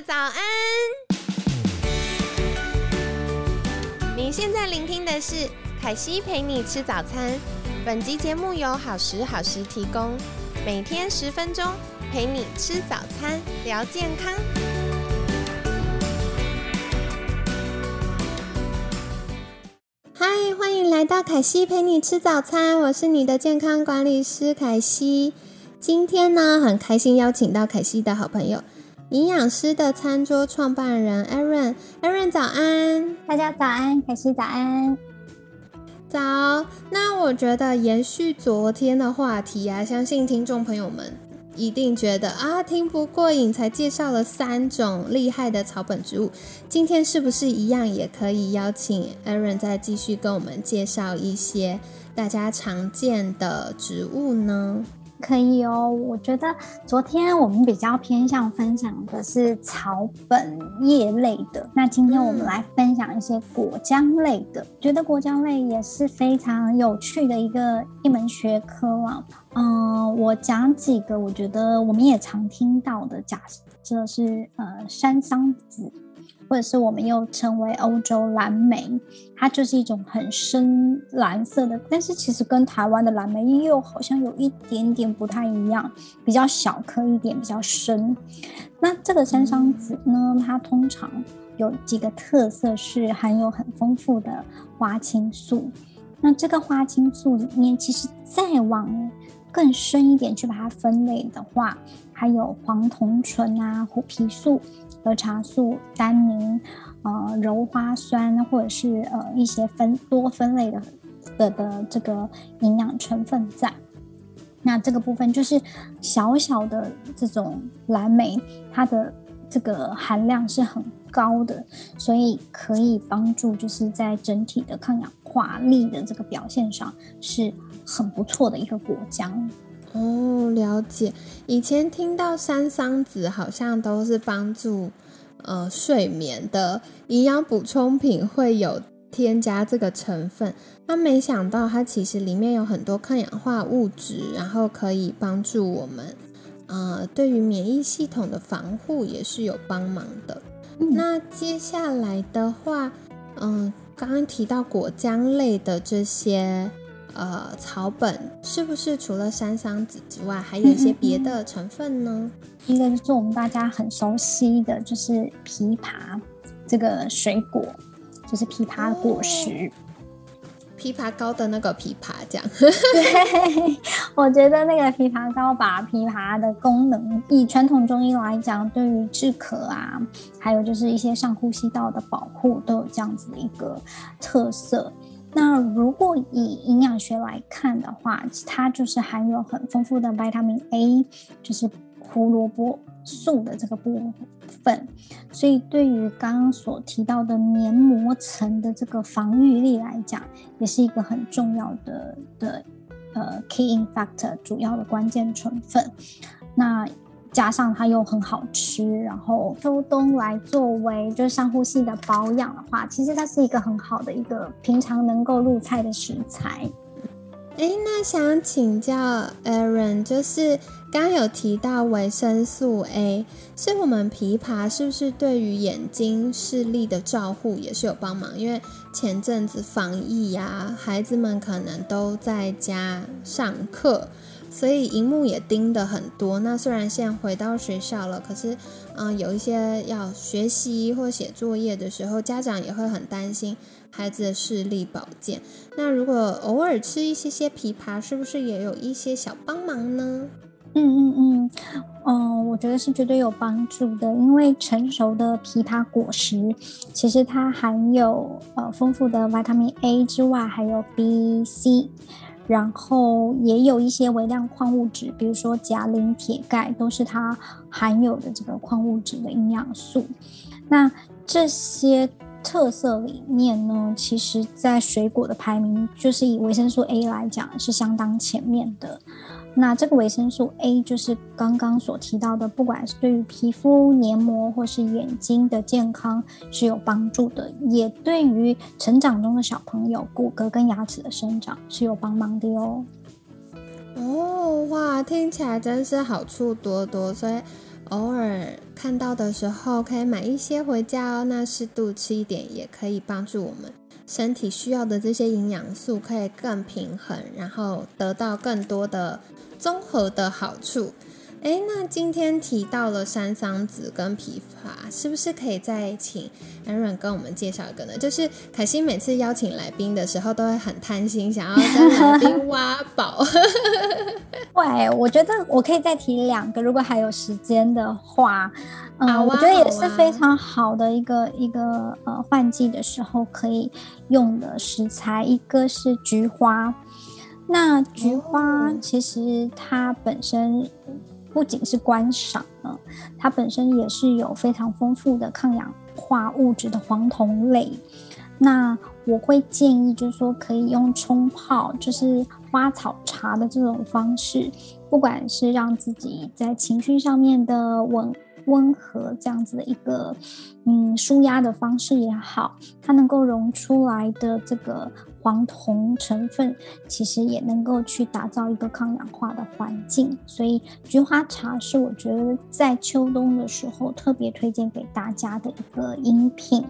早安！你现在聆听的是凯西陪你吃早餐。本集节目由好时好时提供，每天十分钟陪你吃早餐，聊健康。嗨，欢迎来到凯西陪你吃早餐，我是你的健康管理师凯西。今天呢，很开心邀请到凯西的好朋友。营养师的餐桌创办人 Aaron，Aaron 早安，大家早安，凯西早安，早。那我觉得延续昨天的话题啊，相信听众朋友们一定觉得啊听不过瘾，才介绍了三种厉害的草本植物。今天是不是一样也可以邀请 Aaron 再继续跟我们介绍一些大家常见的植物呢？可以哦，我觉得昨天我们比较偏向分享的是草本叶类的，那今天我们来分享一些果浆类的。觉得果浆类也是非常有趣的一个一门学科啊。嗯，我讲几个我觉得我们也常听到的，假设是呃山桑子。或者是我们又称为欧洲蓝莓，它就是一种很深蓝色的，但是其实跟台湾的蓝莓又好像有一点点不太一样，比较小颗一点，比较深。那这个山桑子呢，它通常有几个特色是含有很丰富的花青素。那这个花青素里面，其实再往更深一点去把它分类的话，还有黄酮醇啊、虎皮素。儿茶素、单宁、呃鞣花酸，或者是呃一些分多分类的的的这个营养成分在。那这个部分就是小小的这种蓝莓，它的这个含量是很高的，所以可以帮助就是在整体的抗氧化力的这个表现上是很不错的一个果浆。哦，了解。以前听到山桑子好像都是帮助呃睡眠的营养补充品，会有添加这个成分。那没想到它其实里面有很多抗氧化物质，然后可以帮助我们呃对于免疫系统的防护也是有帮忙的。那接下来的话，嗯，刚刚提到果浆类的这些。呃，草本是不是除了山桑子之外，还有一些别的成分呢？一个就是我们大家很熟悉的就是枇杷这个水果，就是枇杷果实，枇杷膏的那个枇杷酱。对，我觉得那个枇杷膏把枇杷的功能，以传统中医来讲，对于治咳啊，还有就是一些上呼吸道的保护，都有这样子的一个特色。那如果以营养学来看的话，它就是含有很丰富的维他命 A，就是胡萝卜素的这个部分，所以对于刚刚所提到的黏膜层的这个防御力来讲，也是一个很重要的的呃 key in factor 主要的关键成分。那加上它又很好吃，然后秋冬来作为就是上呼吸的保养的话，其实它是一个很好的一个平常能够入菜的食材。哎，那想请教 Aaron，就是刚刚有提到维生素 A，所以我们枇杷是不是对于眼睛视力的照护也是有帮忙？因为前阵子防疫呀，孩子们可能都在家上课。所以荧幕也盯的很多。那虽然现在回到学校了，可是，嗯，有一些要学习或写作业的时候，家长也会很担心孩子的视力保健。那如果偶尔吃一些些枇杷，是不是也有一些小帮忙呢？嗯嗯嗯，嗯，我觉得是绝对有帮助的。因为成熟的枇杷果实，其实它含有呃丰富的维他命 A 之外，还有 B、C。然后也有一些微量矿物质，比如说钾、磷、铁、钙，都是它含有的这个矿物质的营养素。那这些特色里面呢，其实在水果的排名，就是以维生素 A 来讲，是相当前面的。那这个维生素 A 就是刚刚所提到的，不管是对于皮肤黏膜或是眼睛的健康是有帮助的，也对于成长中的小朋友骨骼跟牙齿的生长是有帮忙的哟。哦，哇，听起来真是好处多多，所以偶尔看到的时候可以买一些回家哦。那适度吃一点，也可以帮助我们身体需要的这些营养素可以更平衡，然后得到更多的综合的好处。哎，那今天提到了山桑子跟枇杷，是不是可以再请 Aaron 跟我们介绍一个呢？就是凯西每次邀请来宾的时候，都会很贪心，想要跟来宾 挖宝。对，我觉得我可以再提两个，如果还有时间的话，嗯，我觉得也是非常好的一个一个呃换季的时候可以用的食材，一个是菊花。那菊花其实它本身。不仅是观赏呢，它本身也是有非常丰富的抗氧化物质的黄酮类。那我会建议，就是说可以用冲泡，就是花草茶的这种方式，不管是让自己在情绪上面的稳温和这样子的一个嗯舒压的方式也好，它能够溶出来的这个。黄酮成分其实也能够去打造一个抗氧化的环境，所以菊花茶是我觉得在秋冬的时候特别推荐给大家的一个饮品。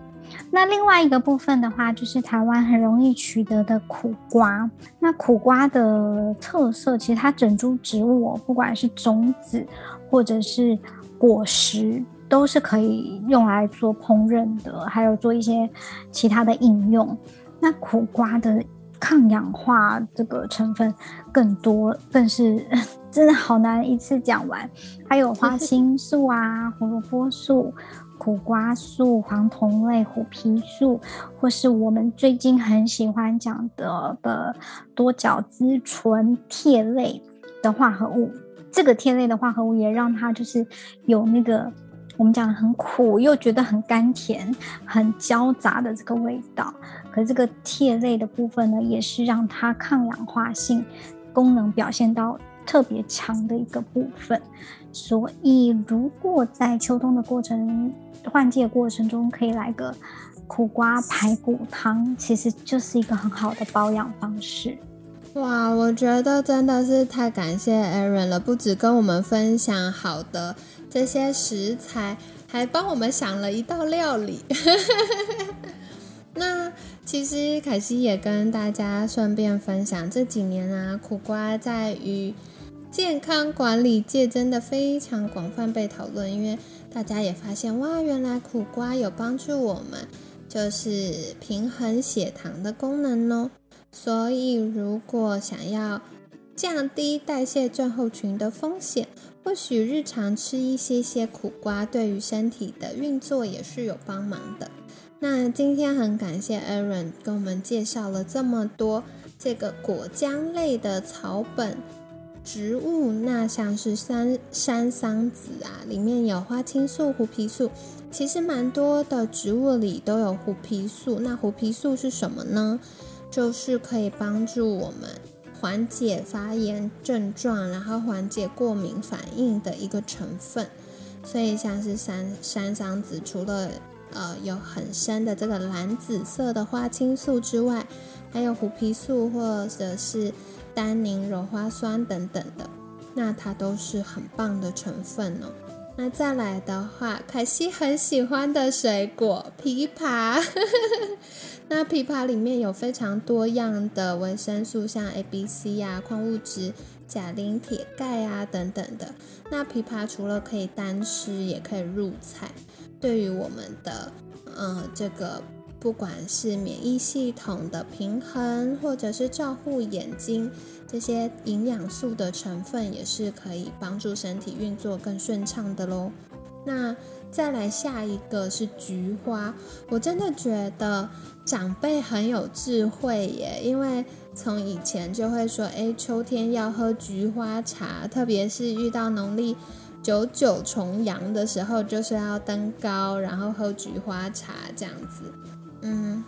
那另外一个部分的话，就是台湾很容易取得的苦瓜。那苦瓜的特色，其实它整株植物，不管是种子或者是果实，都是可以用来做烹饪的，还有做一些其他的应用。那苦瓜的抗氧化这个成分更多，更是 真的好难一次讲完。还有花 青素啊、胡萝卜素、苦瓜素、黄酮类、虎皮素，或是我们最近很喜欢讲的的多角质醇萜类的化合物。这个萜类的化合物也让它就是有那个。我们讲的很苦，又觉得很甘甜，很交杂的这个味道。可这个萜类的部分呢，也是让它抗氧化性功能表现到特别强的一个部分。所以，如果在秋冬的过程换季的过程中，可以来个苦瓜排骨汤，其实就是一个很好的保养方式。哇，我觉得真的是太感谢 Aaron 了，不止跟我们分享好的。这些食材还帮我们想了一道料理。那其实凯西也跟大家顺便分享，这几年啊，苦瓜在于健康管理界真的非常广泛被讨论，因为大家也发现哇，原来苦瓜有帮助我们就是平衡血糖的功能哦。所以如果想要降低代谢症候群的风险，或许日常吃一些些苦瓜，对于身体的运作也是有帮忙的。那今天很感谢 Aaron 跟我们介绍了这么多这个果浆类的草本植物，那像是山山桑子啊，里面有花青素、胡皮素，其实蛮多的植物里都有胡皮素。那胡皮素是什么呢？就是可以帮助我们。缓解发炎症状，然后缓解过敏反应的一个成分。所以像是山山桑子，除了呃有很深的这个蓝紫色的花青素之外，还有虎皮素或者是单宁鞣花酸等等的，那它都是很棒的成分哦。那再来的话，凯西很喜欢的水果枇杷。那枇杷里面有非常多样的维生素，像 A、B、C 啊，矿物质钾、磷、铁、钙啊等等的。那枇杷除了可以单吃，也可以入菜，对于我们的呃这个不管是免疫系统的平衡，或者是照护眼睛这些营养素的成分，也是可以帮助身体运作更顺畅的喽。那再来下一个是菊花，我真的觉得长辈很有智慧耶，因为从以前就会说，哎，秋天要喝菊花茶，特别是遇到农历九九重阳的时候，就是要登高，然后喝菊花茶这样子。嗯，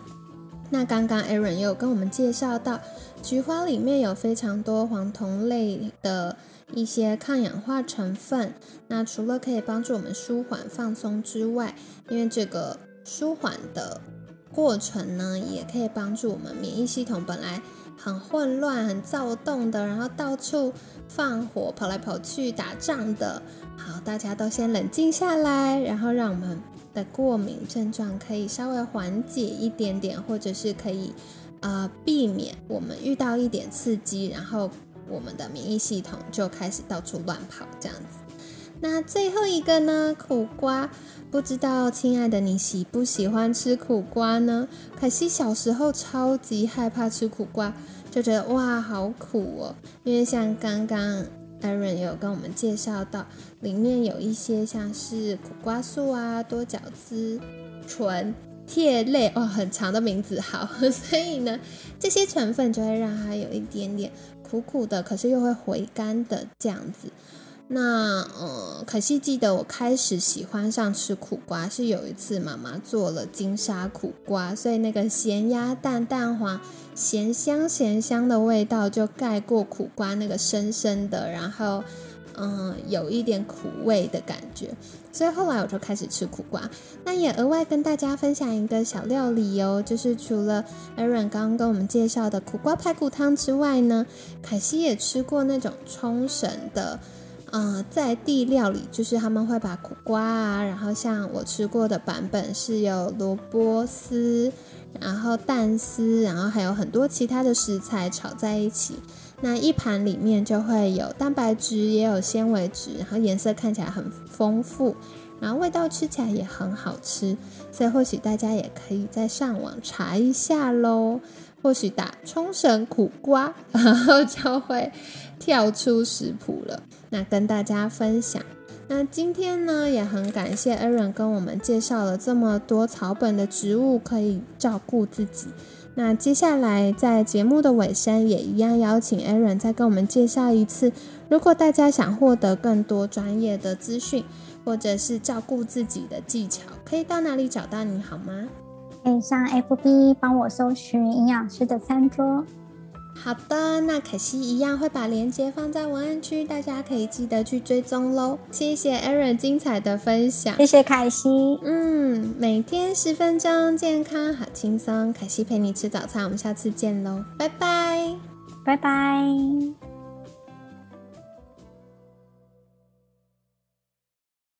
那刚刚 Aaron 也有跟我们介绍到，菊花里面有非常多黄酮类的。一些抗氧化成分，那除了可以帮助我们舒缓放松之外，因为这个舒缓的过程呢，也可以帮助我们免疫系统本来很混乱、很躁动的，然后到处放火、跑来跑去打仗的。好，大家都先冷静下来，然后让我们的过敏症状可以稍微缓解一点点，或者是可以呃避免我们遇到一点刺激，然后我们的免疫系统就开始到处乱跑这样子。那最后一个呢？苦瓜，不知道亲爱的你喜不喜欢吃苦瓜呢？可惜小时候超级害怕吃苦瓜，就觉得哇好苦哦。因为像刚刚 Aaron 有跟我们介绍到，里面有一些像是苦瓜素啊、多角丝醇、萜类哦，很长的名字好，所以呢，这些成分就会让它有一点点苦苦的，可是又会回甘的这样子。那呃，可惜记得我开始喜欢上吃苦瓜，是有一次妈妈做了金沙苦瓜，所以那个咸鸭蛋蛋黄、咸香咸香的味道就盖过苦瓜那个深深的，然后嗯，有一点苦味的感觉，所以后来我就开始吃苦瓜。那也额外跟大家分享一个小料理哦，就是除了 Aaron 刚刚跟我们介绍的苦瓜排骨汤之外呢，凯西也吃过那种冲绳的。嗯，在地料理就是他们会把苦瓜啊，然后像我吃过的版本是有萝卜丝，然后蛋丝，然后还有很多其他的食材炒在一起。那一盘里面就会有蛋白质，也有纤维质，然后颜色看起来很丰富，然后味道吃起来也很好吃。所以或许大家也可以在上网查一下喽。或许打冲绳苦瓜，然后就会跳出食谱了。那跟大家分享。那今天呢，也很感谢 Aaron 跟我们介绍了这么多草本的植物可以照顾自己。那接下来在节目的尾声，也一样邀请 Aaron 再跟我们介绍一次。如果大家想获得更多专业的资讯，或者是照顾自己的技巧，可以到哪里找到你好吗？可以上 FB 帮我搜寻营养师的餐桌。好的，那凯西一样会把链接放在文案区，大家可以记得去追踪喽。谢谢 Aaron 精彩的分享，谢谢凯西。嗯，每天十分钟，健康好轻松。凯西陪你吃早餐，我们下次见喽，拜拜，拜拜。